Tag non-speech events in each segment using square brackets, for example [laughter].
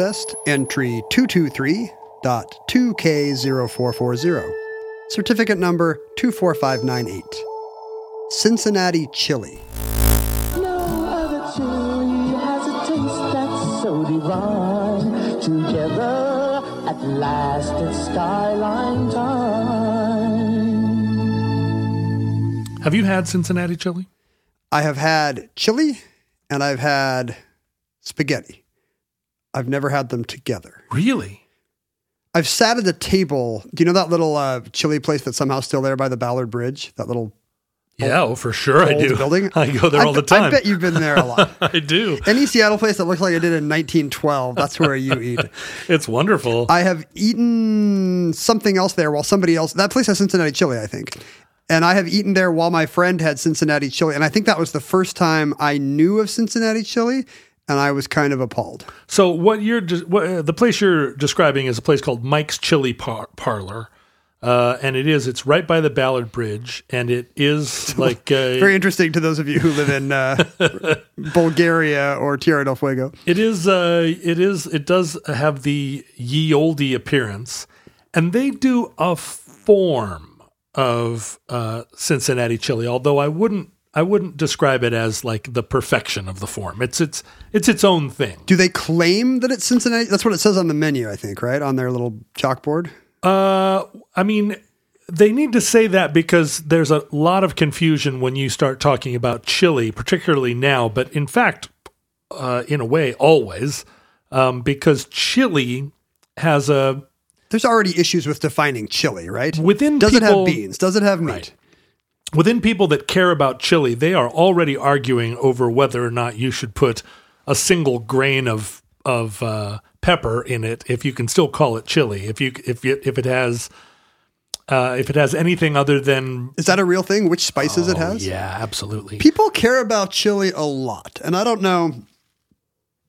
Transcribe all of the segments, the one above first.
Accessed entry 223.2K0440, certificate number 24598. Cincinnati Chili. No other chili has a taste that's so divine. Together, at last, it's skyline time. Have you had Cincinnati chili? I have had chili and I've had spaghetti. I've never had them together. Really? I've sat at a table. Do you know that little uh, chili place that's somehow still there by the Ballard Bridge? That little Yeah, oh, for sure I do. building. [laughs] I go there I all the time. I bet you've been there a lot. [laughs] I do. Any Seattle place that looks like it did in 1912, that's where you eat. [laughs] It's wonderful. I have eaten something else there while somebody else, that place has Cincinnati chili, I think. And I have eaten there while my friend had Cincinnati chili. And I think that was the first time I knew of Cincinnati chili. And I was kind of appalled. So what you're what, uh, the place you're describing is a place called Mike's Chili Par- Parlor, uh, and it is it's right by the Ballard Bridge, and it is [laughs] like uh, Very interesting to those of you who live in uh, [laughs] Bulgaria or Tierra del Fuego. it is uh, it is it does have the ye olde appearance, and they do a form of uh, Cincinnati chili, although I wouldn't. I wouldn't describe it as like the perfection of the form. It's it's it's its own thing. Do they claim that it's Cincinnati? That's what it says on the menu, I think, right? On their little chalkboard. Uh, I mean, they need to say that because there's a lot of confusion when you start talking about chili, particularly now, but in fact, uh, in a way, always, um, because chili has a There's already issues with defining chili, right? Within Does it have beans? Does it have meat? Right. Within people that care about chili, they are already arguing over whether or not you should put a single grain of of uh, pepper in it if you can still call it chili. If you if you, if it has uh, if it has anything other than Is that a real thing? Which spices it has? Oh, yeah, absolutely. People care about chili a lot, and I don't know.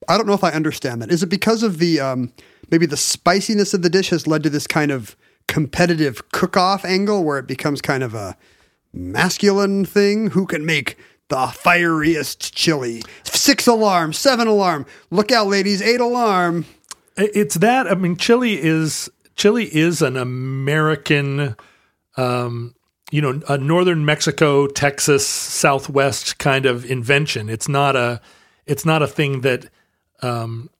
I don't know if I understand that. Is it because of the um, maybe the spiciness of the dish has led to this kind of competitive cook-off angle where it becomes kind of a masculine thing? Who can make the fieriest chili? Six alarm, seven alarm. Look out, ladies! Eight alarm. It's that. I mean, chili is chili is an American, um, you know, a northern Mexico, Texas, Southwest kind of invention. It's not a, it's not a thing that, um,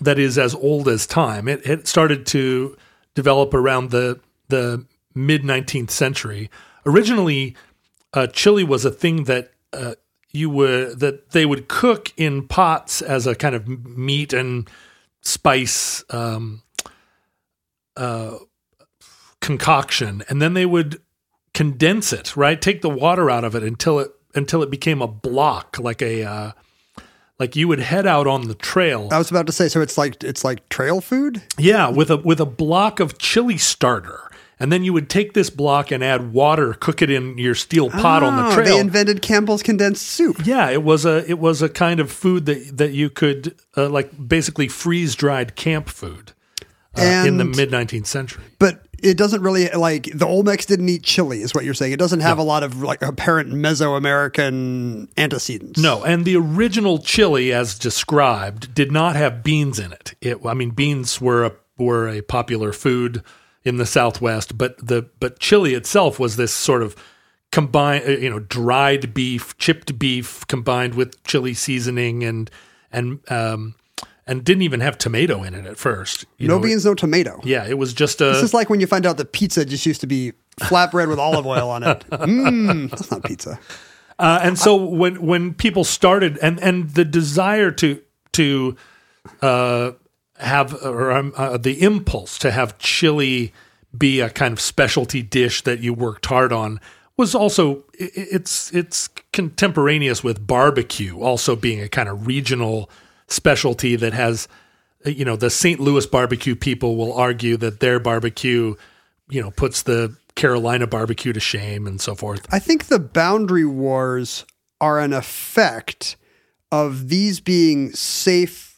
that is as old as time. It, it started to develop around the the mid nineteenth century. Originally, uh, chili was a thing that uh, you would that they would cook in pots as a kind of meat and spice um, uh, concoction, and then they would condense it. Right, take the water out of it until it until it became a block, like a uh, like you would head out on the trail. I was about to say, so it's like it's like trail food. Yeah, with a with a block of chili starter. And then you would take this block and add water, cook it in your steel pot on the Oh, trail. They invented Campbell's condensed soup. yeah, it was a it was a kind of food that that you could uh, like basically freeze dried camp food uh, in the mid 19th century. but it doesn't really like the Olmecs didn't eat chili, is what you're saying. It doesn't have a lot of like apparent Mesoamerican antecedents. No, and the original chili, as described, did not have beans in it. It, I mean, beans were a were a popular food in the Southwest, but the but chili itself was this sort of combined, uh, you know, dried beef, chipped beef combined with chili seasoning and and um and didn't even have tomato in it at first. You no know, beans, no tomato. Yeah, it was just a. This is like when you find out that pizza just used to be flatbread with olive oil on it. Mmm, [laughs] that's not pizza. Uh, and so when when people started and and the desire to to uh, have or um, uh, the impulse to have chili be a kind of specialty dish that you worked hard on was also it's it's contemporaneous with barbecue also being a kind of regional specialty that has uh, you know the St. Louis barbecue people will argue that their barbecue you know puts the Carolina barbecue to shame and so forth. I think the boundary wars are an effect of these being safe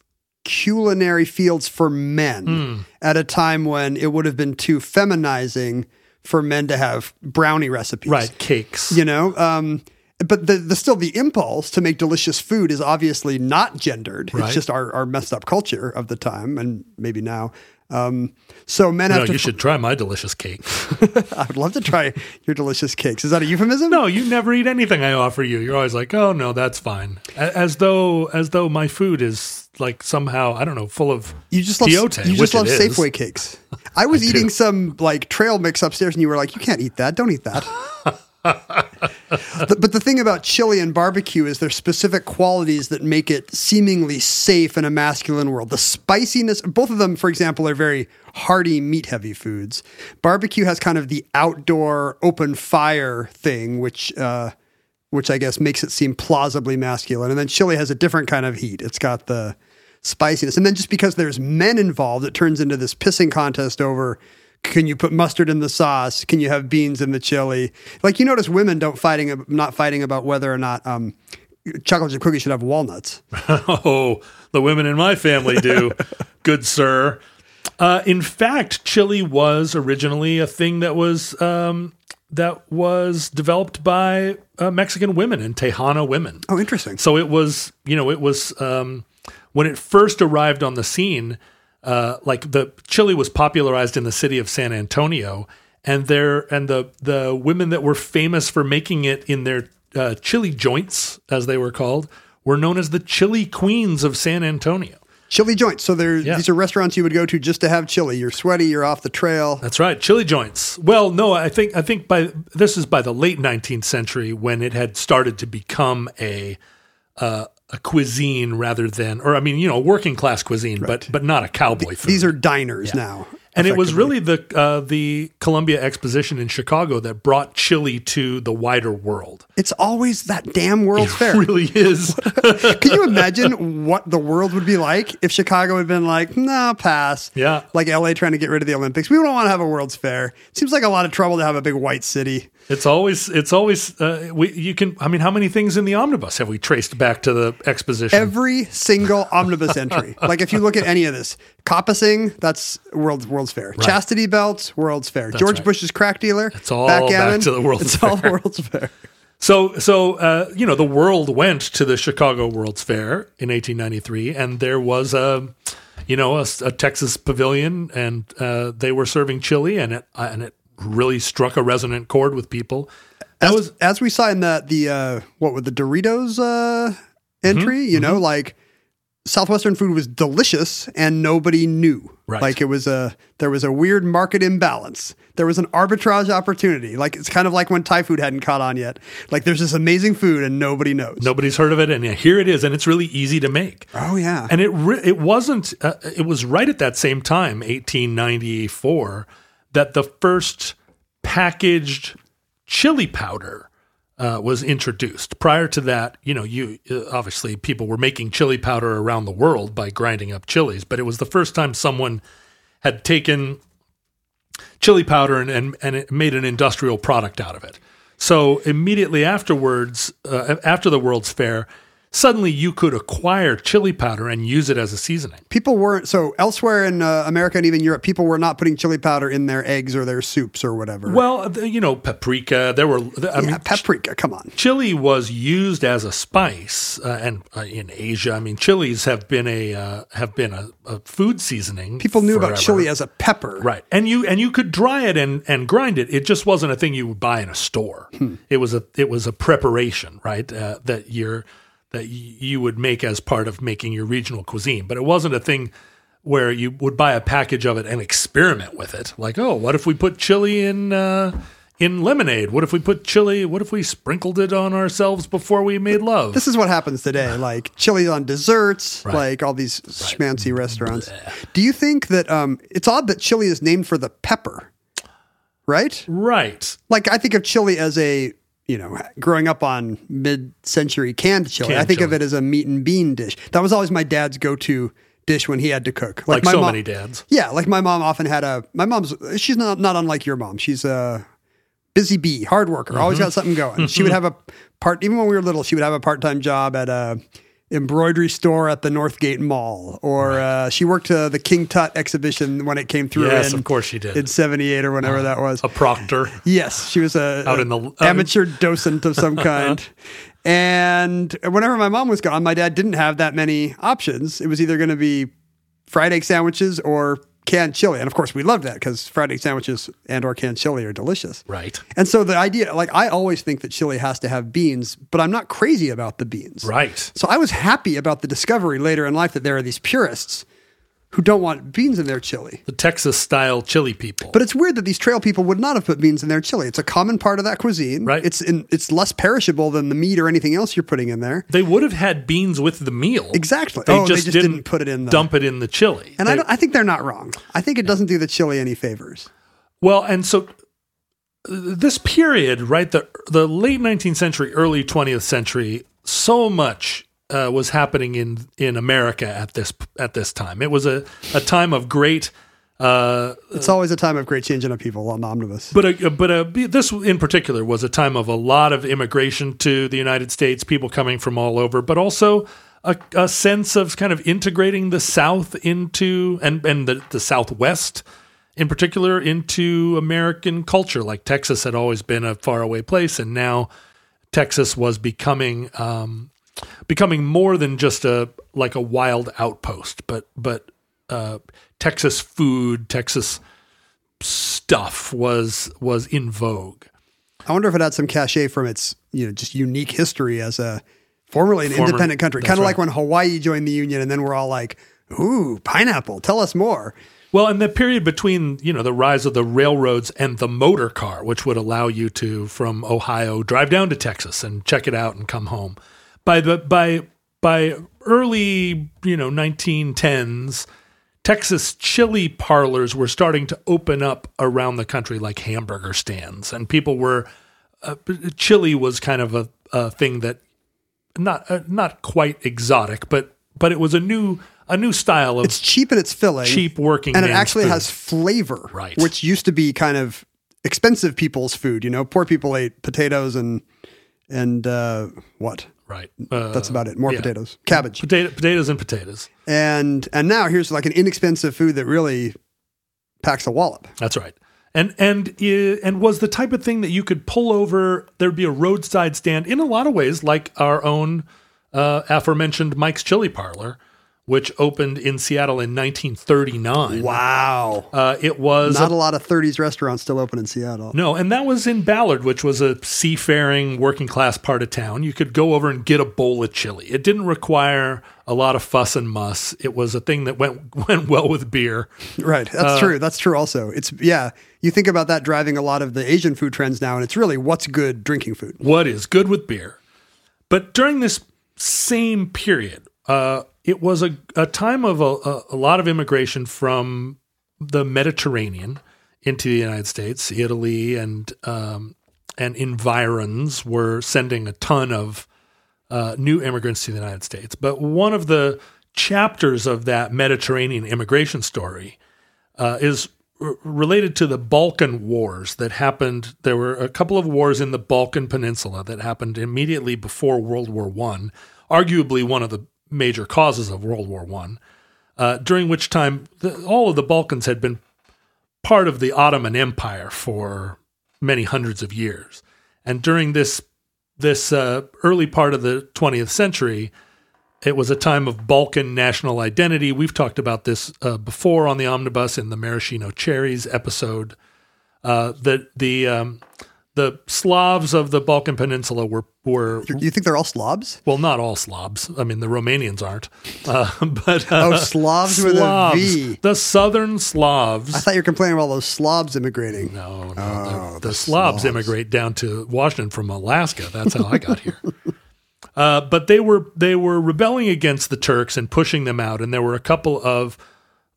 culinary fields for men Hmm. at a time when it would have been too feminizing for men to have brownie recipes. Right, cakes. You know, um, but the, the still the impulse to make delicious food is obviously not gendered. Right. It's just our, our messed up culture of the time and maybe now. Um, so men No, have to. you should try my delicious cake. [laughs] I would love to try your delicious cakes. Is that a euphemism? no, you never eat anything I offer you. You're always like, "Oh no, that's fine." As though, as though my food is like somehow I don't know, full of You just love Tiote, you just love. Safeway cakes. [laughs] I was I eating do. some like trail mix upstairs, and you were like, "You can't eat that. Don't eat that." [laughs] The- but the thing about chili and barbecue is there's specific qualities that make it seemingly safe in a masculine world. The spiciness, both of them, for example, are very hearty, meat heavy foods. Barbecue has kind of the outdoor open fire thing, which uh, which I guess makes it seem plausibly masculine. And then chili has a different kind of heat. It's got the spiciness. And then just because there's men involved, it turns into this pissing contest over can you put mustard in the sauce? Can you have beans in the chili? Like you notice women don't fighting not fighting about whether or not um, chocolate chip cookies should have walnuts. [laughs] oh, the women in my family do, [laughs] good sir. Uh, in fact, chili was originally a thing that was um, that was developed by uh, Mexican women and Tejano women. Oh, interesting. So it was, you know, it was um, when it first arrived on the scene. Uh, like the chili was popularized in the city of San Antonio, and there and the the women that were famous for making it in their uh, chili joints, as they were called, were known as the chili queens of San Antonio. Chili joints. So there, Yeah. these are restaurants you would go to just to have chili. You're sweaty. You're off the trail. That's right, chili joints. Well, no, I think I think by this is by the late 19th century when it had started to become a uh, a cuisine rather than, or I mean, you know, working class cuisine, but but not a cowboy food. These are diners now. and it was really the uh, the Columbia Exposition in Chicago that brought chili to the wider world. It's always that damn World's Fair. Really is. [laughs] Can you imagine what the world would be like if Chicago had been like, nah, pass? Yeah. Like LA trying to get rid of the Olympics. We don't want to have a World's Fair. Seems like a lot of trouble to have a big white city. It's always it's always uh, we you can I mean how many things in the omnibus have we traced back to the exposition? Every single omnibus [laughs] entry. Like if you look at any of this, coppicing, that's World's World's Fair. Chastity belts, World's Fair. George right. Bush's crack dealer. It's all back to the World's It's all World's Fair. [laughs] So, so uh, you know, the world went to the Chicago World's Fair in 1893, and there was a, you know, a, a Texas pavilion, and uh, they were serving chili, and it uh, and it really struck a resonant chord with people. That as, was as we saw in the the uh, what were the Doritos uh, entry, Mm-hmm. you know, like Southwestern food was delicious and nobody knew. Right. Like it was a there was a weird market imbalance. There was an arbitrage opportunity. Like it's kind of like when Thai food hadn't caught on yet. Like there's this amazing food and nobody knows. nobody's heard of it, and here it is, and it's really easy to make. Oh yeah. And it re- it wasn't. Uh, it was right at that same time, 1894, that the first packaged chili powder uh, was introduced. Prior to that, you know, you uh, obviously people were making chili powder around the world by grinding up chilies, but it was the first time someone had taken chili powder and and, and it made an industrial product out of it. So immediately afterwards, uh, after the World's Fair, suddenly you could acquire chili powder and use it as a seasoning. People weren't so elsewhere in uh, America and even Europe. People were not putting chili powder in their eggs or their soups or whatever. Well, the- you know, paprika. There were. I yeah, mean, paprika. Come on. chili was used as a spice, uh, and uh, in Asia, I mean, chilies have been a uh, have been a, a food seasoning. People knew about chili as a pepper. Right. And you and you could dry it and and grind it. It just wasn't a thing you would buy in a store. Hmm. It was a it was a preparation, right? Uh, that you're that you would make as part of making your regional cuisine. But it wasn't a thing where you would buy a package of it and experiment with it. Like, oh, what if we put chili in uh, in lemonade? What if we put chili? What if we sprinkled it on ourselves before we made love? This is what happens today, [sighs] like chili on desserts, Right. like all these schmancy restaurants. Do you think that um, it's odd that chili is named for the pepper, right? right. Like I think of chili as a you know, growing up on mid-century canned chili, Canned I think of it as a meat and bean dish. That was always my dad's go-to dish when he had to cook. Like my so mom- many dads. Yeah, like my mom often had a. My mom's she's not not unlike your mom. She's a busy bee, hard worker, always Mm-hmm. got something going. she would [laughs] have a part even when we were little. She would have a part time job at a embroidery store at the Northgate Mall, or uh, she worked uh, the King Tut exhibition when it came through. Yes, in, of course she did. in '78 or whenever that was. A proctor. Yes, she was a [laughs] Out a in the- amateur docent of some [laughs] kind. And whenever my mom was gone, my dad didn't have that many options. It was either going to be fried egg sandwiches or canned chili, and of course we love that because fried egg sandwiches and or canned chili are delicious. Right. And so the idea, like I always think that chili has to have beans, but I'm not crazy about the beans. Right. So I was happy about the discovery later in life that there are these purists who don't want beans in their chili. The Texas style chili people. But it's weird that these trail people would not have put beans in their chili. It's a common part of that cuisine. Right. It's in, it's less perishable than the meat or anything else you're putting in there. they would have had beans with the meal. Exactly. They oh, just, they just didn't, didn't, put it in the dump it in the chili. And They- I, don't, I think they're not wrong. I think it doesn't do the chili any favors. well, and so uh, this period, right, the the late 19th century, early 20th century, so much uh, was happening in in America at this at this time. It was a a time of great. Uh, It's always a time of great changing of people on Omnibus. but a, but a, this in particular was a time of a lot of immigration to the United States, people coming from all over, but also a, a sense of kind of integrating the South into and and the, the Southwest in particular into American culture. Like Texas had always been a faraway place, and now Texas was becoming um, becoming more than just a like a wild outpost, but but uh, Texas food, Texas stuff was was in vogue. I wonder if it had some cachet from its, you know, just unique history as a formerly an Former- independent country. Kind of right. like when Hawaii joined the Union and then we're all like, ooh, pineapple, tell us more. Well, and the period between you know the rise of the railroads and the motor car, which would allow you to from Ohio drive down to Texas and check it out and come home. By the by by early you know 1910s, Texas chili parlors were starting to open up around the country like hamburger stands, and people were uh, chili was kind of a, a thing that not uh, not quite exotic, but but it was a new a new style of It's cheap and it's filling. cheap working and it actually food. has flavor, Right. Which used to be kind of expensive people's food. You know, poor people ate potatoes and and uh, what? Right. Uh, That's about it. More yeah. potatoes, cabbage, potato, potatoes and potatoes. and and now here's like an inexpensive food that really packs a wallop. That's right. And and and was the type of thing that you could pull over. There'd be a roadside stand in a lot of ways, like our own uh, aforementioned Mike's Chili Parlor, which opened in Seattle in 1939. Wow. Uh, it was Not a a lot of 30s restaurants still open in Seattle. No, and that was in Ballard, which was a seafaring working class part of town. You could go over and get a bowl of chili. It didn't require a lot of fuss and muss. It was a thing that went [laughs] went well with beer. Right. Uh, That's true. That's true also. It's yeah, you think about that driving a lot of the Asian food trends now and it's really what's good drinking food. What is good with beer? But during this same period, uh, it was a, a time of a, a, lot of immigration from the Mediterranean into the United States. Italy and um, and environs were sending a ton of uh, new immigrants to the United States. But one of the chapters of that Mediterranean immigration story uh, is r- related to the Balkan Wars that happened. There were a couple of wars in the Balkan Peninsula that happened immediately before World War One. arguably one of the major causes of World War One. Uh, during which time the, all of the Balkans had been part of the Ottoman Empire for many hundreds of years, and during this this uh, early part of the 20th century, it was a time of Balkan national identity. We've talked about this uh, before on the omnibus in the Maraschino Cherries episode. Uh, the the um, the Slavs of the Balkan Peninsula were were You think they're all slobs? well, not all slobs. I mean, the Romanians aren't, uh, [laughs] but uh, Oh, Slavs with a Slavs. V. The Southern Slavs. I thought you were complaining about all those slobs immigrating. No, no. Oh, the, the, the Slavs, Slavs. immigrate down to Washington from Alaska. That's how I got here. [laughs] Uh, but they were they were rebelling against the Turks and pushing them out, and there were a couple of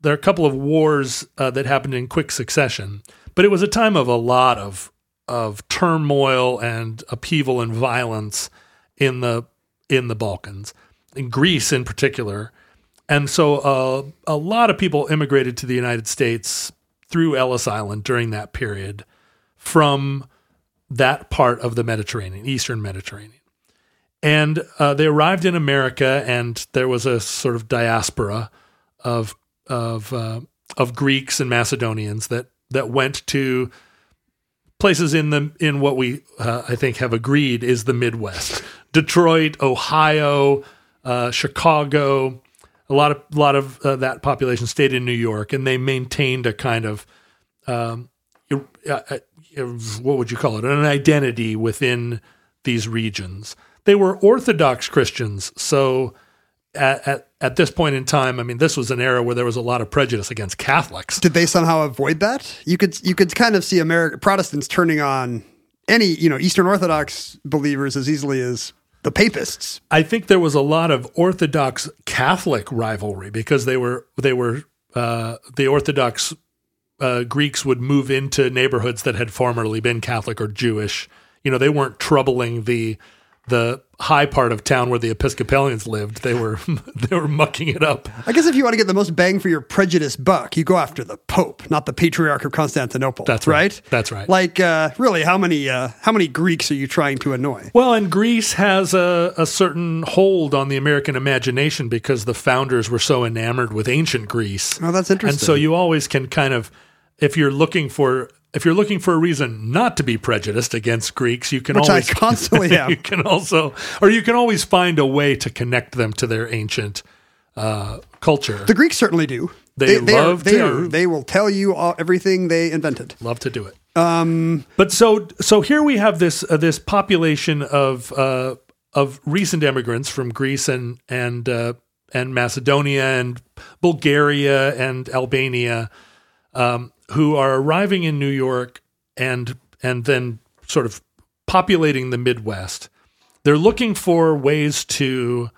there are a couple of wars uh, that happened in quick succession. But it was a time of a lot of of turmoil and upheaval and violence in the in the Balkans, in Greece in particular. And so uh, a lot of people immigrated to the United States through Ellis Island during that period from that part of the Mediterranean, Eastern Mediterranean. And uh, they arrived in America, and there was a sort of diaspora of of uh, of Greeks and Macedonians that that went to places in the in what we uh, I think have agreed is the Midwest, Detroit, Ohio, uh, Chicago. A lot of a lot of uh, that population stayed in New York, and they maintained a kind of um, uh, uh, what would you call it? An identity within these regions. They were Orthodox Christians, so at, at at this point in time, I mean, this was an era where there was a lot of prejudice against Catholics. Did they somehow avoid that? You could you could kind of see American Protestants turning on any you know Eastern Orthodox believers as easily as the Papists. I think there was a lot of Orthodox Catholic rivalry because they were they were uh, the Orthodox uh, Greeks would move into neighborhoods that had formerly been Catholic or Jewish. You know, they weren't troubling the the high part of town where the Episcopalians lived. They were [laughs] they were mucking it up. I guess if you want to get the most bang for your prejudice buck, you go after the Pope, not the Patriarch of Constantinople. That's right. That's right. Like, uh, really, how many uh, how many Greeks are you trying to annoy? Well, and Greece has a, a certain hold on the American imagination because the founders were so enamored with ancient Greece. Oh, that's interesting. And so you always can kind of, if you're looking for if you're looking for a reason not to be prejudiced against Greeks, you can Which I always [laughs] constantly [laughs] am. you can also, or you can always find a way to connect them to their ancient uh, culture. The Greeks certainly do. They are- love they to. Are, they will tell you all, everything they invented. Love to do it. Um, but so so here we have this uh, this population of uh, of recent immigrants from Greece and and uh, and Macedonia and Bulgaria and Albania um, who are arriving in New York and and then sort of populating the Midwest. They're looking for ways to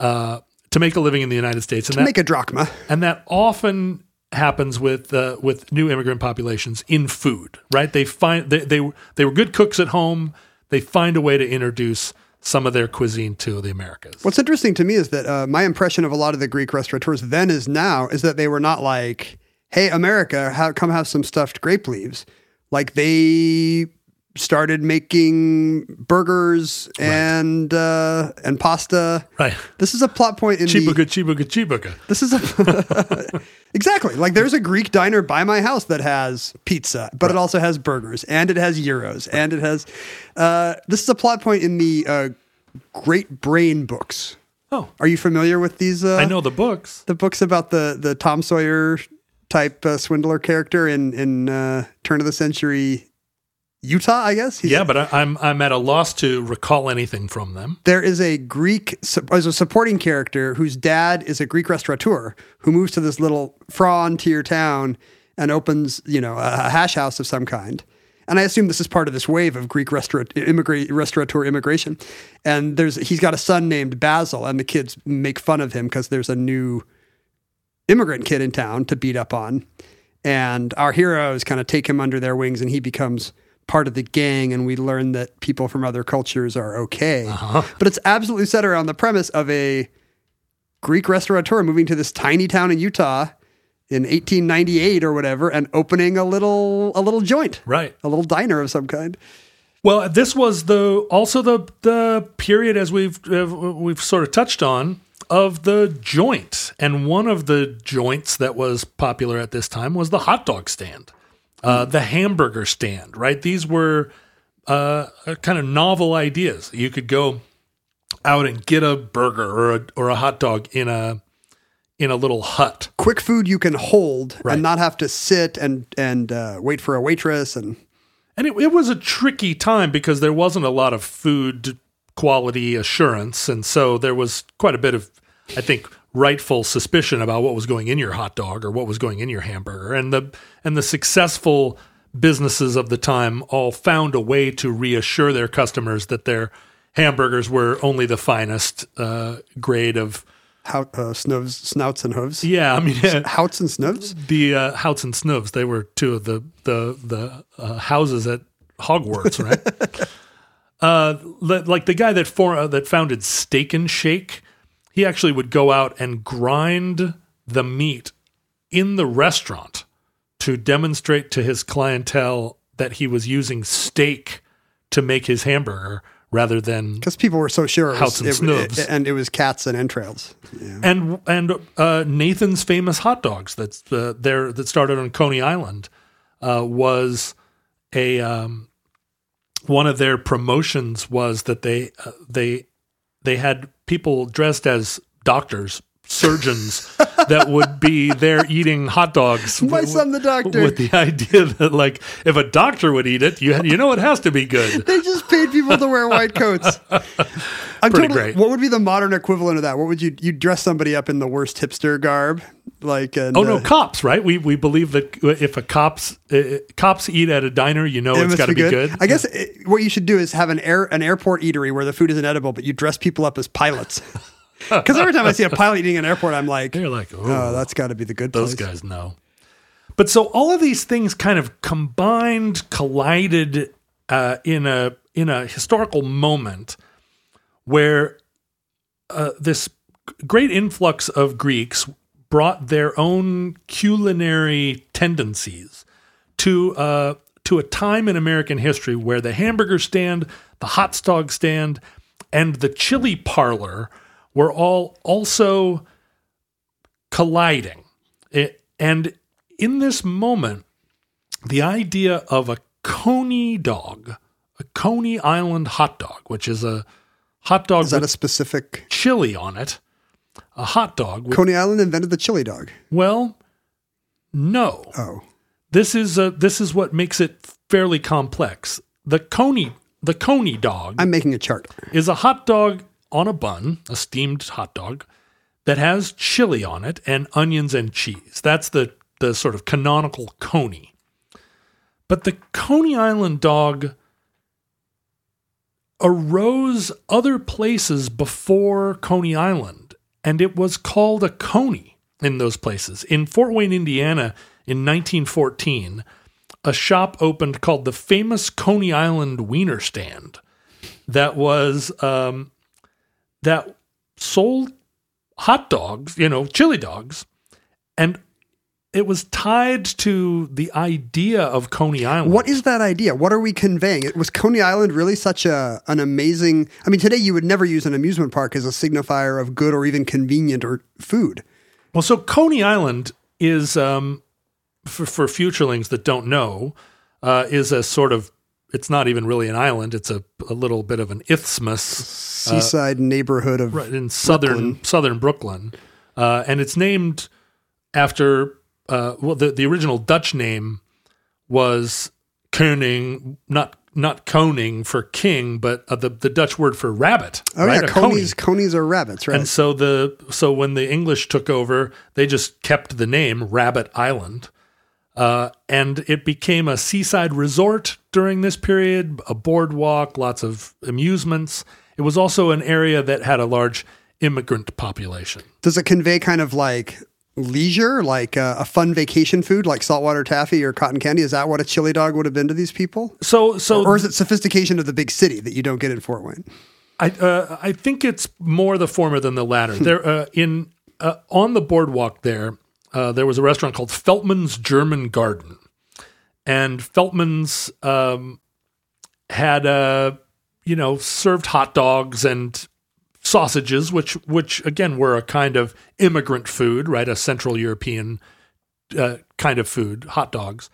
uh, to make a living in the United States, and To that make a drachma. and that often happens with uh, with new immigrant populations in food, right? They find they, they they were good cooks at home. They find a way to introduce some of their cuisine to the Americas. What's interesting to me is that uh, my impression of a lot of the Greek restaurateurs then is now is that they were not like, "Hey, America, ha- come have some stuffed grape leaves." Like they started making burgers and uh, and pasta. right? This is a plot point in the. Chibuga, chibuga, chibuga. This is a [laughs] exactly like there's a Greek diner by my house that has pizza, but it also has burgers and it has gyros and it has. Uh, this is a plot point in the uh, Great Brain books. Oh, Are you familiar with these? Uh, I know the books. the books about the the Tom Sawyer type uh, swindler character in in uh, turn of the century Utah. I guess. He's- Yeah, but I, I'm I'm at a loss to recall anything from them. there is a Greek as a supporting character whose dad is a Greek restaurateur who moves to this little frontier town and opens, you know, a, hash house of some kind. And I assume this is part of this wave of Greek restaurant immigrate restaurateur immigration. And there's he's got a son named Basil, and the kids make fun of him because there's a new immigrant kid in town to beat up on. And our heroes kind of take him under their wings, and he becomes part of the gang. And we learn that people from other cultures are okay. But it's absolutely set around the premise of a Greek restaurateur moving to this tiny town in Utah in 1898 or whatever, and opening a little a little joint, Right. a little diner of some kind. Well, this was the also the the period as we've uh, we've sort of touched on of the joint, and one of the joints that was popular at this time was the hot dog stand, uh, the hamburger stand. Right, these were uh, kind of novel ideas. You could go out and get a burger or a or a hot dog in a in a little hut. Quick food you can hold Right. and not have to sit and and uh, wait for a waitress and And it, it was a tricky time because there wasn't a lot of food quality assurance. And so there was quite a bit of, I think, rightful suspicion about what was going in your hot dog or what was going in your hamburger. And the and the successful businesses of the time all found a way to reassure their customers that their hamburgers were only the finest uh, grade of how, uh, snoves, snouts and hooves. yeah i mean Houts and snoves? [laughs] the uh, Houts and Snooves. They were two of the the the uh, houses at Hogwarts, right? [laughs] uh, like the guy that for uh, that founded Steak and Shake, he actually would go out and grind the meat in the restaurant to demonstrate to his clientele that he was using steak to make his hamburger rather than Because people were so sure it was, and it- it- and it was cats and entrails. Yeah. and and uh, Nathan's famous hot dogs that's uh, there that started on Coney Island uh, was a um, one of their promotions was that they uh, they they had people dressed as doctors surgeons [laughs] that would be there eating hot dogs [laughs] My with- son, the doctor. with the idea that like if a doctor would eat it you you know it has to be good [laughs] They just paid people to wear white coats. I'm Pretty totally, great. What would be the modern equivalent of that? What would you you dress somebody up in the worst hipster garb? Like and, Oh no, uh, cops! Right? We we believe that if a cops uh, cops eat at a diner, you know it it's must got to be good. I guess it, what you should do is have an air an airport eatery where the food isn't edible, but you dress people up as pilots. [laughs] Because every time I see a pilot eating in an airport, I'm like, They're like, oh, oh, that's got to be the good those place. guys know. But so all of these things kind of combined, collided uh, in a in a historical moment where uh, this great influx of Greeks brought their own culinary tendencies to uh, to a time in American history where the hamburger stand, the hot dog stand, and the chili parlor were all also colliding. It, and in this moment, the idea of a Coney dog, a Coney Island hot dog, which is a hot dog Is that with a specific? chili on it, a hot dog with, Coney Island invented the chili dog. well, no. Oh, This is a, this is what makes it fairly complex. The Coney the Coney dog I'm making a chart. is a hot dog on a bun, a steamed hot dog that has chili on it and onions and cheese. That's the the sort of canonical Coney. But the Coney Island dog arose other places before Coney Island, and it was called a Coney in those places. In Fort Wayne, Indiana, in 1914, a shop opened called the famous Coney Island Wiener Stand that was um, that sold hot dogs, you know, chili dogs, and it was tied to the idea of Coney Island. What is that idea? What are we conveying? It was Coney Island really such a an amazing? I mean, today you would never use an amusement park as a signifier of good or even convenient or food. Well, so Coney Island is, um, for, for futurelings that don't know, uh, is a sort of, it's not even really an island. It's a, a little bit of an isthmus Seaside neighborhood of right in southern southern Brooklyn, uh, and it's named after uh, well, the the original Dutch name was Koning, not not Koning for king, but uh, the the Dutch word for rabbit. oh right? yeah, conies conies are rabbits, right? And so the so when the English took over, they just kept the name Rabbit Island. Uh, and it became a seaside resort during this period, a boardwalk, lots of amusements. It was also an area that had a large immigrant population. Does it convey kind of like leisure, like uh, a fun vacation food, like saltwater taffy or cotton candy? Is that what a chili dog would have been to these people? So, so Or is it sophistication of the big city that you don't get in Fort Wayne? I uh, I think it's more the former than the latter. there uh, in uh, on the boardwalk there, uh, there was a restaurant called Feltman's German Garden, and Feltman's um, had uh, you know served hot dogs and sausages, which which again were a kind of immigrant food, right? A Central European uh, kind of food, hot dogs.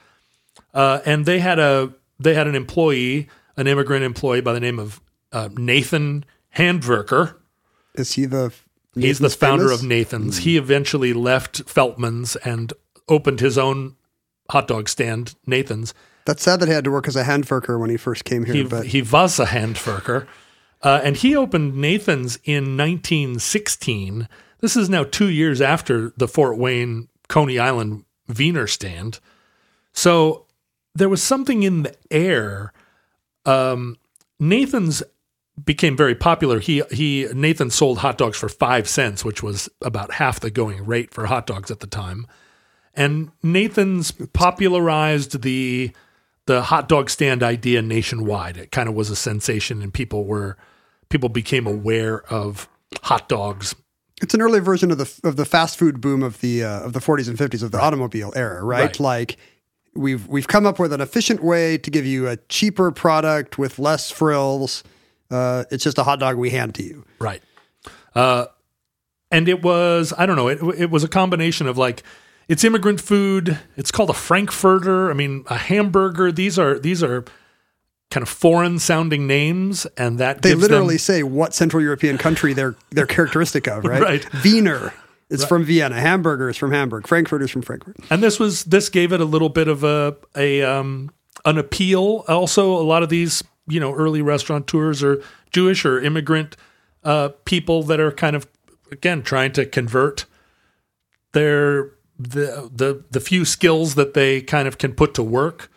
Uh, and they had a they had an employee, an immigrant employee by the name of uh, Nathan Handwerker. Is he the? He's the founder famous? of Nathan's. He eventually left Feltman's and opened his own hot dog stand, Nathan's. That's sad that he had to work as a handwerker when he first came here. He, but he was a Handwerker. Uh, and he opened Nathan's in 1916. This is now two years after the Fort Wayne Coney Island Wiener stand. So there was something in the air. Um, Nathan's became very popular. He he Nathan sold hot dogs for five cents, which was about half the going rate for hot dogs at the time. And Nathan's popularized the the hot dog stand idea nationwide. It kind of was a sensation, and people were people became aware of hot dogs. it's an early version of the of the fast food boom of the uh, of the 40s and 50s of the automobile era, right? Right. Like we've we've come up with an efficient way to give you a cheaper product with less frills. Uh, it's just a hot dog we hand to you. Right. Uh, and it was, I don't know, it, it was a combination of like, it's immigrant food. It's called a Frankfurter. I mean, a hamburger. These are, these are kind of foreign sounding names. And that They literally them, say what Central European country they're they're [laughs] characteristic of, right? Right. Wiener is from Vienna. Hamburger is from Hamburg. Frankfurt is from Frankfurt. and this was, this gave it a little bit of a, a, um, an appeal. Also, a lot of these, you know, early restaurateurs are Jewish or immigrant, uh, people that are kind of, again, trying to convert their the the the few skills that they kind of can put to work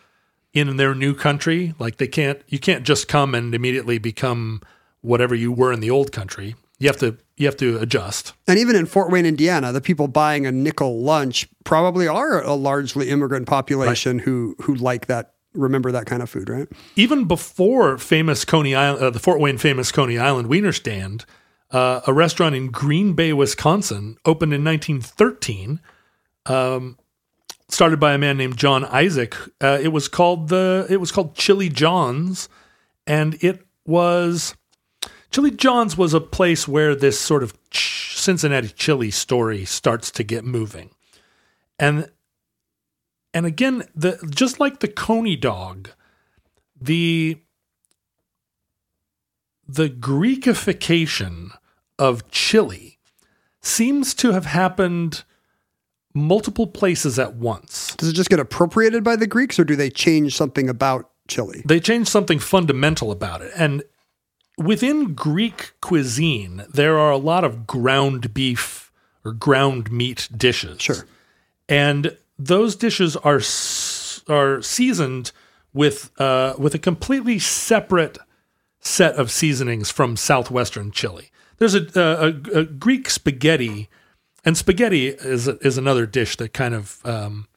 in their new country. Like they can't you can't just come and immediately become whatever you were in the old country. You have to you have to adjust. And even in Fort Wayne, Indiana, the people buying a nickel lunch probably are a largely immigrant population who who like that, remember that kind of food, right? Even before famous Coney Island, uh, the Fort Wayne famous Coney Island Wiener Stand, uh, a restaurant in Green Bay, Wisconsin, opened in 1913. Um, started by a man named John Isaac. Uh, it was called the it was called Chili John's, and it was Chili John's was a place where this sort of Cincinnati chili story starts to get moving, and and again the just like the Coney dog, the the Greekification of chili seems to have happened multiple places at once. Does it just get appropriated by the Greeks, or do they change something about chili? They change something fundamental about it. And within Greek cuisine, there are a lot of ground beef or ground meat dishes. Sure. And those dishes are are seasoned with uh, with a completely separate set of seasonings from southwestern chili. There's a, a, a Greek spaghetti, and spaghetti is is another dish that kind of um,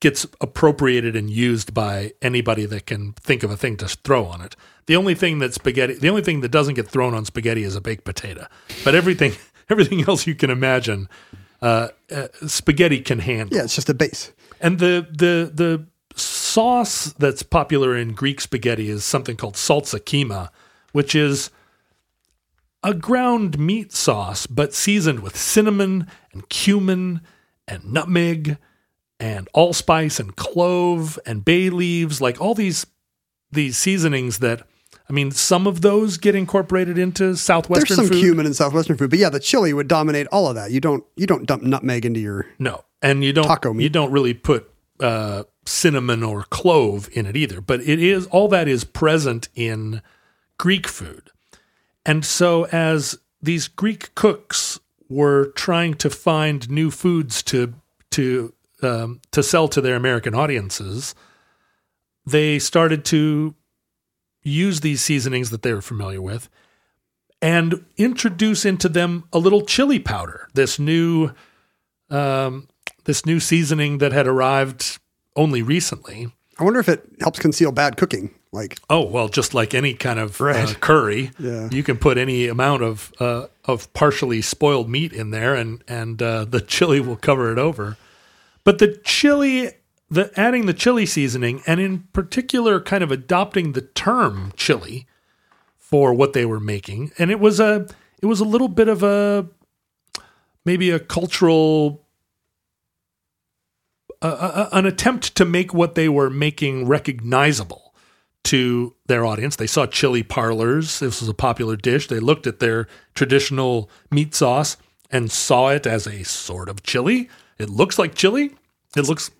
gets appropriated and used by anybody that can think of a thing to throw on it. The only thing that spaghetti, the only thing that doesn't get thrown on spaghetti is a baked potato, but everything [laughs] everything else you can imagine, uh, uh, spaghetti can handle. Yeah, it's just a base. And the the the sauce that's popular in Greek spaghetti is something called salsa kima, which is a ground meat sauce but seasoned with cinnamon and cumin and nutmeg and allspice and clove and bay leaves, like all these these seasonings that I mean, some of those get incorporated into southwestern There's some food. cumin in southwestern food, but yeah, the chili would dominate all of that. You don't you don't dump nutmeg into your No, and you don't Taco meat. you don't really put uh, cinnamon or clove in it either. But it is all that is present in Greek food, and so as these Greek cooks were trying to find new foods to to um, to sell to their American audiences, they started to use these seasonings that they were familiar with and introduce into them a little chili powder. This new um, this new seasoning that had arrived only recently. I wonder if it helps conceal bad cooking. Like Oh well, just like any kind of uh, curry, [laughs] Yeah. you can put any amount of uh, of partially spoiled meat in there, and and uh, the [laughs] chili will cover it over. But the chili the adding the chili seasoning and in particular kind of adopting the term chili for what they were making and it was a it was a little bit of a maybe a cultural a, an attempt to make what they were making recognizable to their audience. They saw chili parlors. This was a popular dish. They looked at their traditional meat sauce and saw it as a sort of chili. It looks like chili. It looks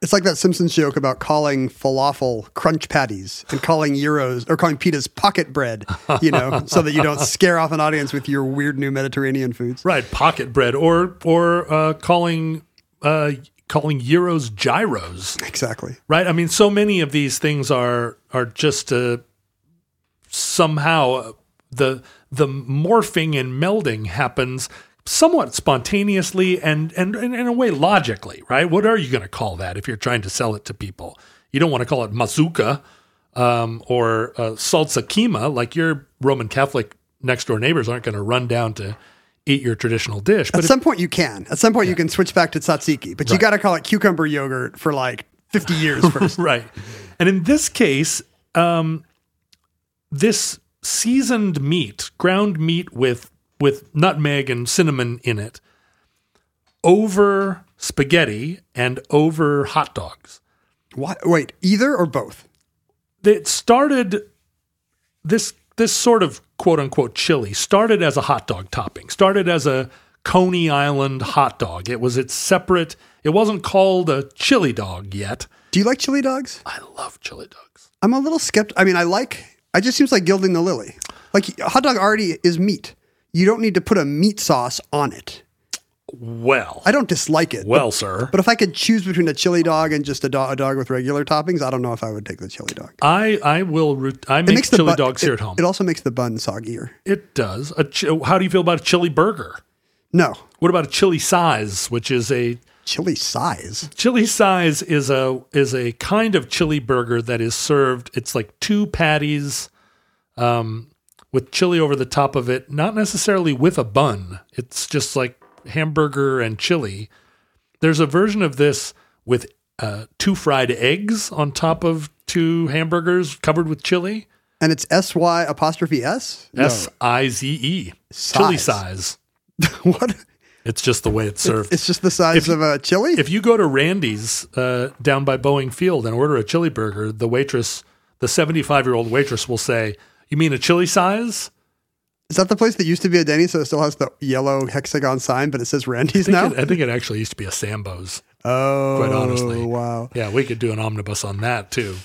It's like that Simpsons joke about calling falafel crunch patties and calling gyros or calling pitas pocket bread, you know, so that you don't [laughs] scare off an audience with your weird new Mediterranean foods. right pocket bread or or uh, calling uh, calling euros gyros. Exactly. right? I mean, so many of these things are are just uh, somehow uh, the the morphing and melding happens somewhat spontaneously and and, and in a way logically, right? What are you going to call that if you're trying to sell it to people? You don't want to call it moussaka um, or uh, salsa kima, like your Roman Catholic next door neighbors aren't going to run down to eat your traditional dish. At But some point, you can. At some point, you can switch back to tzatziki, but you got to call it cucumber yogurt for like 50 years [laughs] first. right. And in this case, um, this seasoned meat, ground meat with with nutmeg and cinnamon in it, over spaghetti and over hot dogs. Why, wait, either or both? It started this this sort of quote unquote chili started as a hot dog topping, started as a Coney Island hot dog. It was its separate. It wasn't called a chili dog yet. Do you like chili dogs? I love chili dogs. I'm a little skeptical. I mean, I like. It just seems like gilding the lily. Like hot dog already is meat. You don't need to put a meat sauce on it. Well, I don't dislike it. well, sir. But if I could choose between a chili dog and just a, do- a dog with regular toppings, I don't know if I would take the chili dog. I I will. root- I make chili bun- dogs here at home. It also makes the bun soggier. It does. A chi- how do you feel about a chili burger? No, What about a chili size, which is a chili size. chili size is a is a kind of chili burger that is served. It's like two patties, um, with chili over the top of it. Not necessarily with a bun. It's just like hamburger and chili. There's a version of this with uh, two fried eggs on top of two hamburgers covered with chili. And it's S Y apostrophe S? No. S I Z E. Chili Size. size. [laughs] what? It's just the way it's served. It's just the size of a chili? if you go to Randy's uh, down by Boeing Field and order a chili burger, the waitress, the 75 year old waitress, will say, You mean a chili size? Is that the place that used to be a Denny's, so it still has the yellow hexagon sign, but it says Randy's I now? it, I think it actually used to be a Sambo's. oh, quite honestly. Wow. Yeah, we could do an omnibus on that too.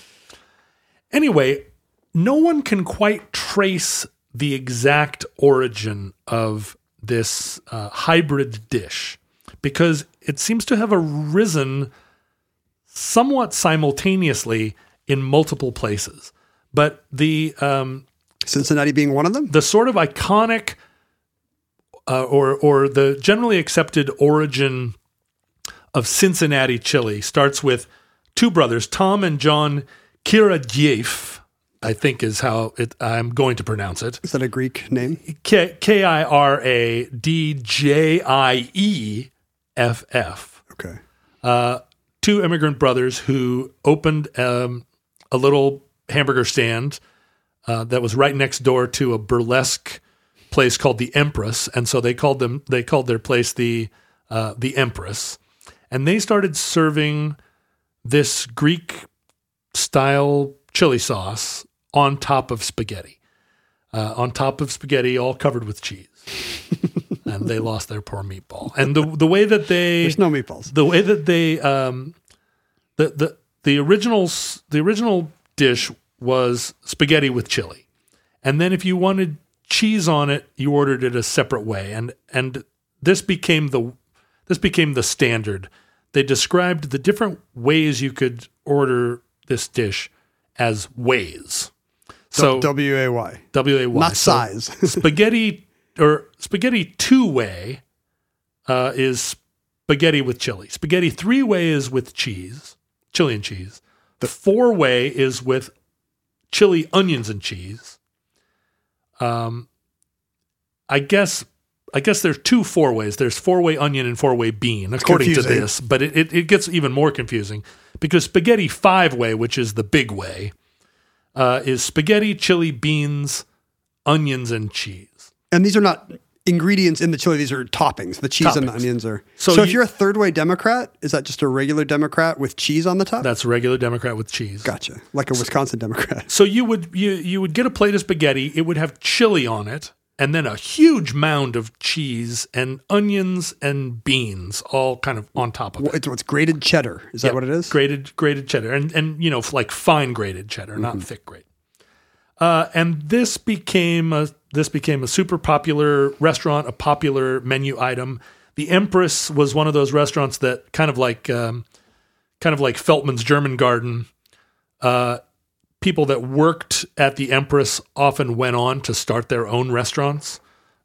Anyway, no one can quite trace the exact origin of this uh, hybrid dish because it seems to have arisen somewhat simultaneously in multiple places. But the um, Cincinnati being one of them? the sort of iconic uh, or or the generally accepted origin of Cincinnati chili starts with two brothers, Tom and John Kiradjieff, I think is how it, I'm going to pronounce it. Is that a Greek name? K I R A D J I E F F. Okay. Uh, two immigrant brothers who opened um, a little hamburger stand uh, that was right next door to a burlesque place called the Empress, and so they called them they called their place the uh, the Empress, and they started serving this Greek style chili sauce on top of spaghetti, uh, on top of spaghetti, all covered with cheese. [laughs] and they lost their poor meatball. And the the way that they There's no meatballs. the way that they um the the the original the original dish was spaghetti with chili and then if you wanted cheese on it you ordered it a separate way and and this became the this became the standard they described the different ways you could order this dish as ways so W A Y. W A Y. Not So size. [laughs] spaghetti or spaghetti two way uh, is spaghetti with chili. Spaghetti three way is with cheese, chili and cheese. The four way is with chili, onions, and cheese. Um, I guess. I guess there's two four ways. There's four way onion and four way bean, according to this, but it, it, it gets even more confusing because spaghetti five way, which is the big way, uh, is spaghetti, chili, beans, onions, and cheese. And these are not ingredients in the chili; these are toppings. The cheese and the Toppings. onions are. So So, if you- you're a third way Democrat, is that just a regular Democrat with cheese on the top? That's a regular Democrat with cheese. gotcha, like a Wisconsin Democrat. So you would you you would get a plate of spaghetti. It would have chili on it, and then a huge mound of cheese and onions and beans, all kind of on top of it. It's what's grated cheddar. Is that what it is? Grated grated cheddar, and and you know like fine grated cheddar, not mm-hmm. thick grate. Uh, and this became a this became a super popular restaurant, a popular menu item. The Empress was one of those restaurants that kind of like um, kind of like Feltman's German Garden. Uh, people that worked at the Empress often went on to start their own restaurants.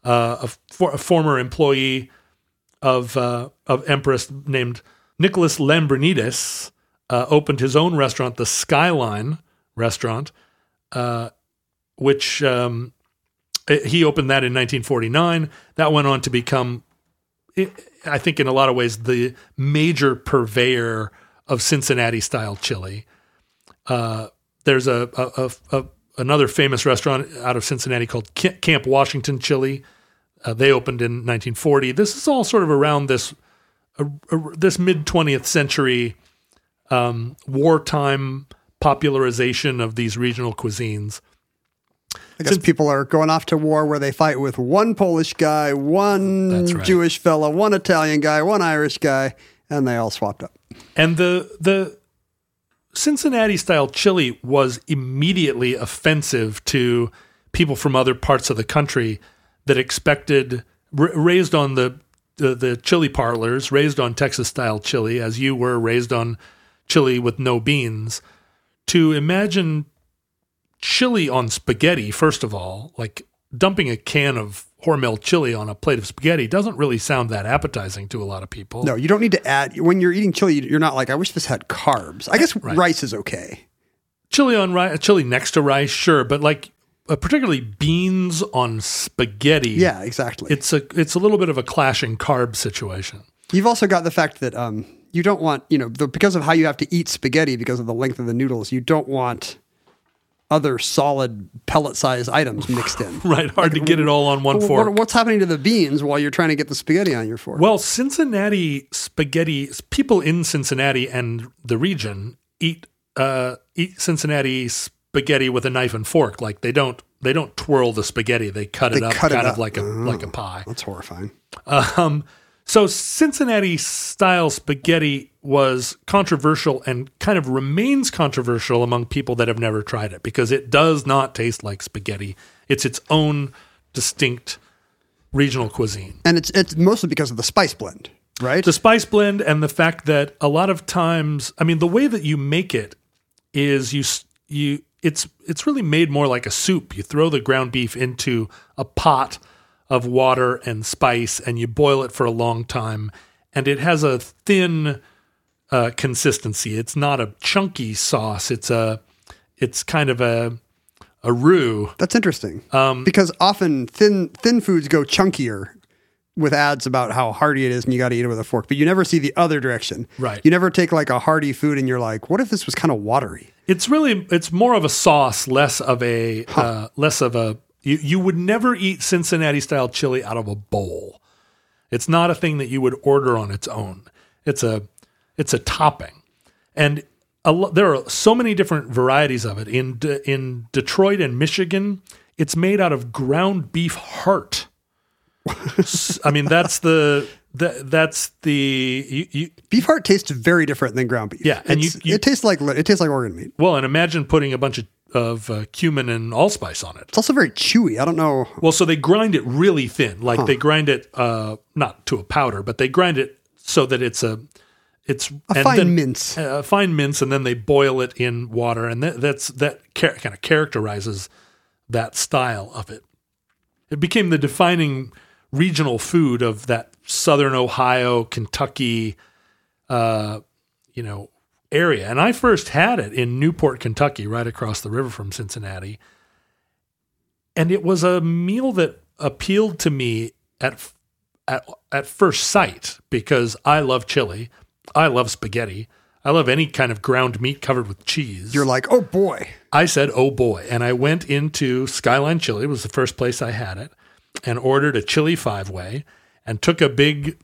Uh, a, for, a former employee of uh, of Empress named Nicholas Lambrinides uh, opened his own restaurant, the Skyline Restaurant, uh, which um, eh, he opened that in 1949. That went on to become, I I think, in a lot of ways, the major purveyor of Cincinnati style chili. Uh, there's a, a, a, another famous restaurant out of Cincinnati called Camp Washington Chili. Uh, they opened in 1940. This is all sort of around this uh, this mid 20th century um, wartime popularization of these regional cuisines. I guess people are going off to war where they fight with one Polish guy, one right. Jewish fella, one Italian guy, one Irish guy, and they all swapped up. And the the Cincinnati style chili was immediately offensive to people from other parts of the country that expected r- raised on the, the the chili parlors, raised on Texas style chili as you were raised on chili with no beans to imagine chili on spaghetti first of all, like dumping a can of Hormel chili on a plate of spaghetti doesn't really sound that appetizing to a lot of people. No, you don't need to add. When you're eating chili, you're not like, I wish this had carbs. I guess rice is okay. chili on rice, chili next to rice, sure, but like uh, particularly beans on spaghetti. Yeah, exactly. it's a it's a little bit of a clashing carb situation. You've also got the fact that um, you don't want, you know, the, because of how you have to eat spaghetti because of the length of the noodles, you don't want other solid pellet sized items mixed in. [laughs] Right, hard to get it all on one Well, fork. what- what's happening to the beans while you're trying to get the spaghetti on your fork? Well, Cincinnati spaghetti people in Cincinnati and the region eat uh, eat Cincinnati spaghetti with a knife and fork. Like they don't they don't twirl the spaghetti; they cut it up cut it kind up. of like a like a pie. That's horrifying. Um, so Cincinnati style spaghetti was controversial and kind of remains controversial among people that have never tried it because it does not taste like spaghetti. It's its own distinct regional cuisine. And it's it's mostly because of the spice blend, right? The spice blend and the fact that a lot of times, I mean, the way that you make it is you you it's it's really made more like a soup. You throw the ground beef into a pot of water and spice, and you boil it for a long time, and it has a thin uh, consistency. It's not a chunky sauce. It's a it's kind of a a roux. That's interesting. Um, because often thin thin foods go chunkier with ads about how hearty it is and you got to eat it with a fork, but you never see the other direction. Right. You never take like a hearty food and you're like, what if this was kind of watery? It's really it's more of a sauce, less of a uh, less of a. You, you would never eat Cincinnati style chili out of a bowl. It's not a thing that you would order on its own. It's a it's a topping, and a lo- there are so many different varieties of it. In De- in Detroit and Michigan, it's made out of ground beef heart. I mean, that's the that, that's the you, you, Beef heart tastes very different than ground beef. Yeah, and you- you- it tastes like it tastes like organ meat. well, and imagine putting a bunch of of uh, cumin and allspice on it. It's also very chewy. I don't know. Well, so they grind it really thin, like they grind it uh, not to a powder, but they grind it so that it's a it's A fine mince. a fine mince, and then they boil it in water, and that, that's that kind of characterizes that style of it. It became the defining regional food of that southern Ohio, Kentucky, uh, you know, area. And I first had it in Newport, Kentucky, right across the river from Cincinnati and it was a meal that appealed to me at at at first sight because I love chili, I love spaghetti, I love any kind of ground meat covered with cheese. You're like, oh boy. I said, "Oh boy!" And I went into Skyline Chili. It was the first place I had it, and ordered a chili five way, and took a big,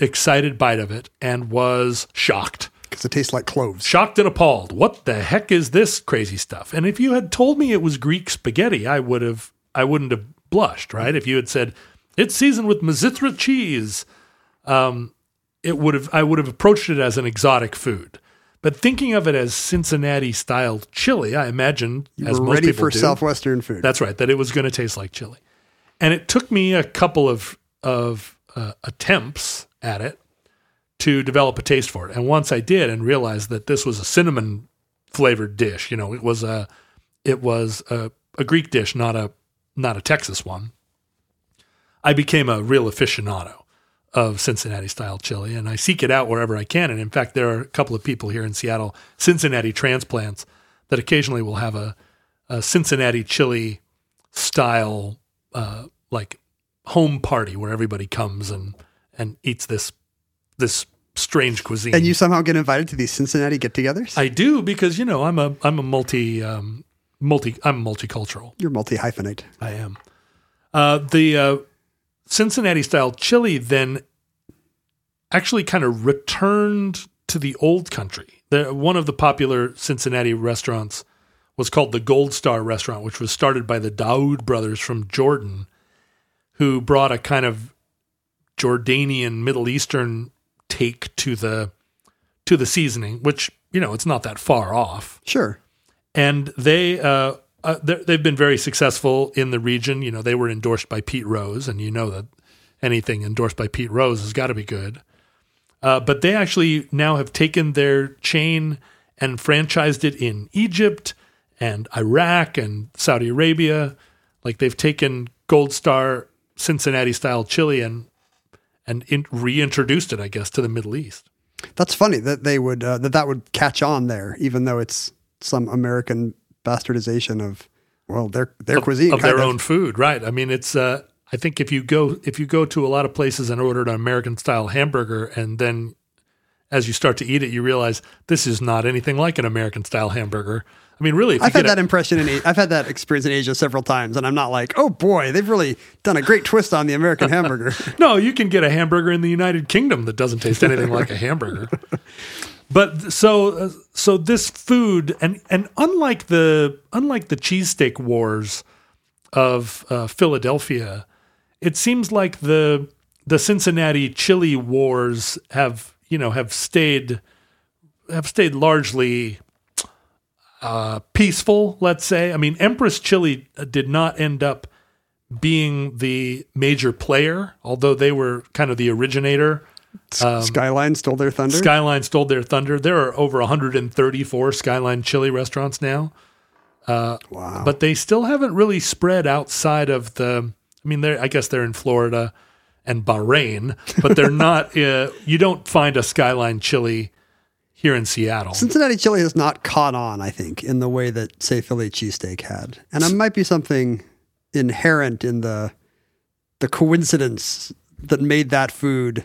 excited bite of it, and was shocked, Because it tastes like cloves. shocked and appalled. What the heck is this crazy stuff? And if you had told me it was Greek spaghetti, I would have, I wouldn't have blushed, right? If you had said it's seasoned with Mizithra cheese, um, it would have, I would have approached it as an exotic food. But thinking of it as Cincinnati style chili, I imagined as We're most ready people for do, Southwestern food. that's right. That it was going to taste like chili, and it took me a couple of of uh, attempts at it to develop a taste for it. And once I did, and realized that this was a cinnamon flavored dish. You know, it was a it was a, a Greek dish, not a not a Texas one. I became a real aficionado of Cincinnati style chili, and I seek it out wherever I can. And in fact, there are a couple of people here in Seattle, Cincinnati transplants, that occasionally will have a, a Cincinnati chili style uh, like home party where everybody comes and and eats this this strange cuisine. and you somehow get invited to these Cincinnati get-togethers. I do because you know I'm a I'm a multi um, multi I'm multicultural. You're multi-hyphenate. I am. Uh, the uh, Cincinnati style chili then actually kind of returned to the old country. The, one of the popular Cincinnati restaurants was called the Gold Star Restaurant, which was started by the Daoud brothers from Jordan, who brought a kind of Jordanian Middle Eastern take to the to the seasoning, which you know it's not that far off Sure. and they uh, uh, they've been very successful in the region. You know, they were endorsed by Pete Rose, and you know that anything endorsed by Pete Rose has got to be good. Uh, but they actually now have taken their chain and franchised it in Egypt and Iraq and Saudi Arabia. Like they've taken Gold Star Cincinnati style chili and and in, reintroduced it, I guess, to the Middle East. That's funny that they would uh, that that would catch on there, even though it's some American bastardization of well their their cuisine of their own food, right? I mean, it's. Uh, I think if you go if you go to a lot of places and order an American style hamburger, and then as you start to eat it, you realize this is not anything like an American style hamburger. I mean, really, I've had that a, impression in I've had that experience in Asia several times, and I'm not like, oh boy, they've really done a great twist on the American hamburger. [laughs] no, you can get a hamburger in the United Kingdom that doesn't taste anything like a hamburger. [laughs] But so uh, so this food and and unlike the unlike the cheesesteak wars of uh, Philadelphia, it seems like the the Cincinnati chili wars have you know have stayed have stayed largely uh, peaceful. Let's say. I mean, Empress Chili uh, did not end up being the major player, although they were kind of the originator. Um, Skyline stole their thunder. Skyline stole their thunder. There are over 134 Skyline chili restaurants now, wow. but they still haven't really spread outside of the. I mean, they're I guess they're in Florida and Bahrain, but they're [laughs] not. Uh, you don't find a Skyline chili here in Seattle. Cincinnati chili has not caught on, I think, in the way that say Philly cheesesteak had, and it might be something inherent in the the coincidence that made that food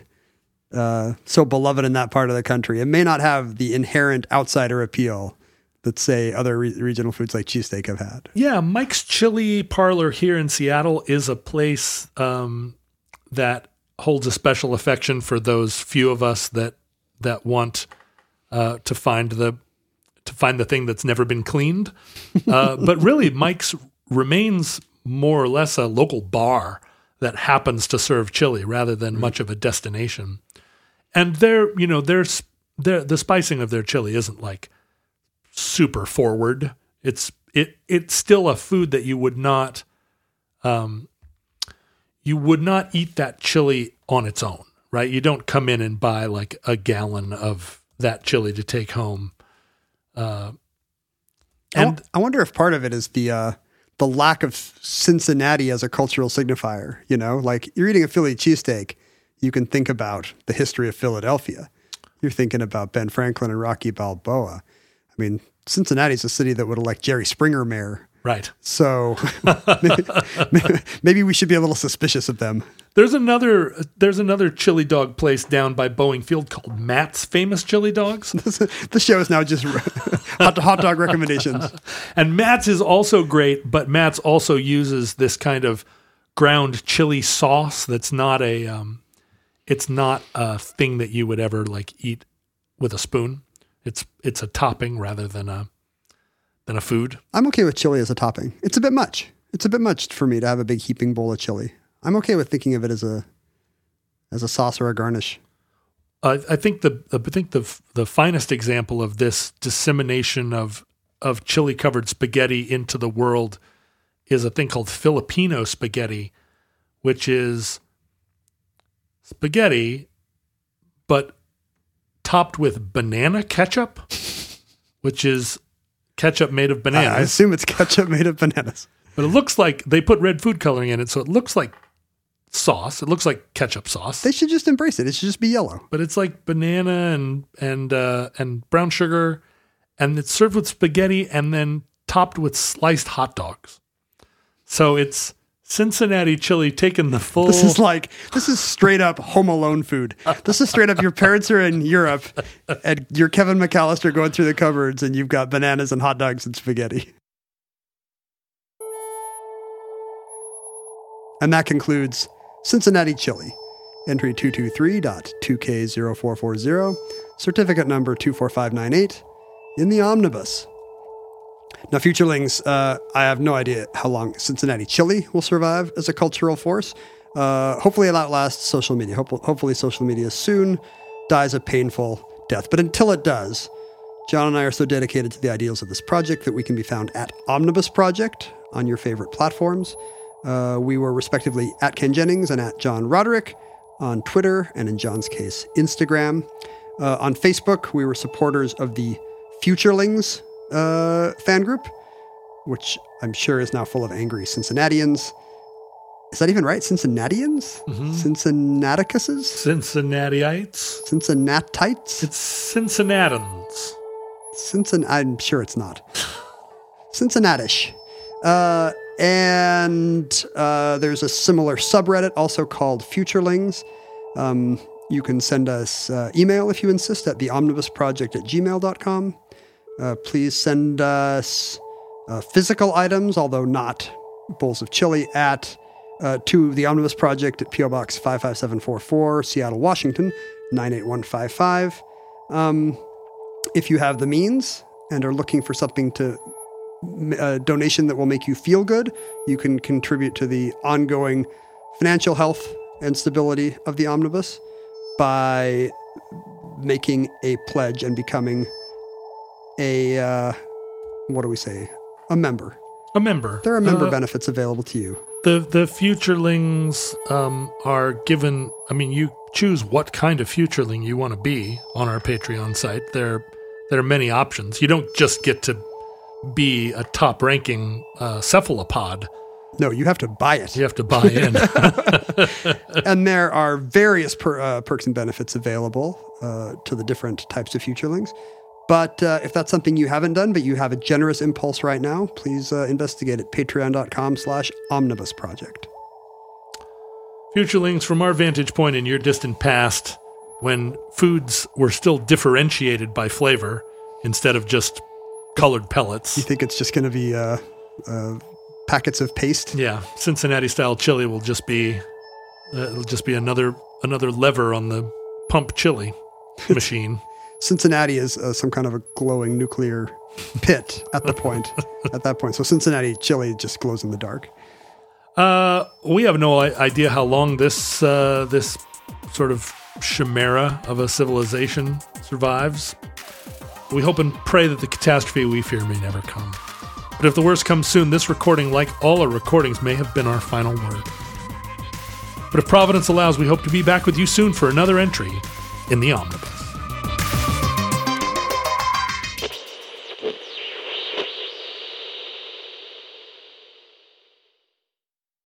uh, so beloved in that part of the country. It may not have the inherent outsider appeal that say other re- regional foods like cheesesteak have had. Yeah, Mike's Chili Parlor here in Seattle is a place um, that holds a special affection for those few of us that that want uh, to find the to find the thing that's never been cleaned. [laughs] Uh, but really, Mike's remains more or less a local bar that happens to serve chili rather than much of a destination. And their, you know, there's their the spicing of their chili isn't like super forward. It's it it's still a food that you would not um you would not eat that chili on its own, right? You don't come in and buy like a gallon of that chili to take home. Uh I and I wonder if part of it is the uh, the lack of Cincinnati as a cultural signifier. You know, like you're eating a Philly cheesesteak, you can think about the history of Philadelphia. You're thinking about Ben Franklin and Rocky Balboa. I mean, Cincinnati's a city that would elect Jerry Springer mayor Right. So maybe, [laughs] maybe we should be a little suspicious of them. There's another there's another chili dog place down by Boeing Field called Matt's Famous Chili Dogs. [laughs] the show is now just [laughs] hot, hot dog recommendations. And Matt's is also great, but Matt's also uses this kind of ground chili sauce that's not a um, it's not a thing that you would ever like eat with a spoon. It's it's a topping rather than a than a food. I'm okay with chili as a topping. It's a bit much. It's a bit much for me to have a big heaping bowl of chili. I'm okay with thinking of it as a as a sauce or a garnish. I I think the I think the the finest example of this dissemination of of chili covered spaghetti into the world is a thing called Filipino spaghetti, which is spaghetti, but topped with banana ketchup, which is ketchup made of bananas. I assume it's ketchup made of bananas. but it looks like they put red food coloring in it, so it looks like sauce. It looks like ketchup sauce. They should just embrace it. It should just be yellow. but it's like banana and and uh, and brown sugar, and it's served with spaghetti and then topped with sliced hot dogs. So it's Cincinnati chili taking the full. This is like this is straight up Home Alone food. This is straight up your parents are in Europe, and you're Kevin McCallister going through the cupboards, and you've got bananas and hot dogs and spaghetti. And that concludes Cincinnati Chili, entry 223.2K0440, certificate number 24598, in the omnibus. Now, Futurelings, uh, I have no idea how long Cincinnati Chili will survive as a cultural force. Uh, hopefully, it outlasts social media. Hope- hopefully, social media soon dies a painful death. But until it does, John and I are so dedicated to the ideals of this project that we can be found at Omnibus Project on your favorite platforms. Uh, we were respectively at Ken Jennings and at John Roderick on Twitter and, in John's case, Instagram. Uh, on Facebook, we were supporters of the Futurelings uh, fan group, which I'm sure is now full of angry Cincinnatians. Is that even right? Cincinnatians? Cincinnaticuses? Cincinnatiites. Cincinnatites? It's Cincinnatans. Cincinnati. I'm sure it's not. [laughs] Cincinnatish. Uh, and uh, there's a similar subreddit also called Futurelings. Um, you can send us uh, email if you insist at theomnibusproject at gmail.com. Uh, please send us uh, physical items, although not bowls of chili, at uh, to the Omnibus Project at PO Box 55744, Seattle, Washington 98155. Um, if you have the means and are looking for something to a donation that will make you feel good, you can contribute to the ongoing financial health and stability of the omnibus by making a pledge and becoming a uh, what do we say? A member. A member. There are member Uh, benefits available to you. The the futurelings um, are given. I mean, you choose what kind of futureling you want to be on our Patreon site. There there are many options. You don't just get to be a top ranking uh, cephalopod. No, you have to buy it. You have to buy in. [laughs] [laughs] and there are various per, uh, perks and benefits available uh, to the different types of futurelings. But uh, if that's something you haven't done, but you have a generous impulse right now, please uh, investigate at patreon.com slash omnibus project. Futurelings, from our vantage point in your distant past, when foods were still differentiated by flavor instead of just colored pellets. You think it's just going to be uh, uh, packets of paste? Yeah, Cincinnati style chili will just be uh, it'll just be another another lever on the pump chili [laughs] machine. Cincinnati is uh, some kind of a glowing nuclear pit at the point. [laughs] at that point, so Cincinnati chili just glows in the dark. Uh, we have no idea how long this uh, this sort of chimera of a civilization survives. We hope and pray that the catastrophe we fear may never come. But if the worst comes soon, this recording, like all our recordings, may have been our final word. But if Providence allows, we hope to be back with you soon for another entry in the Omnibus.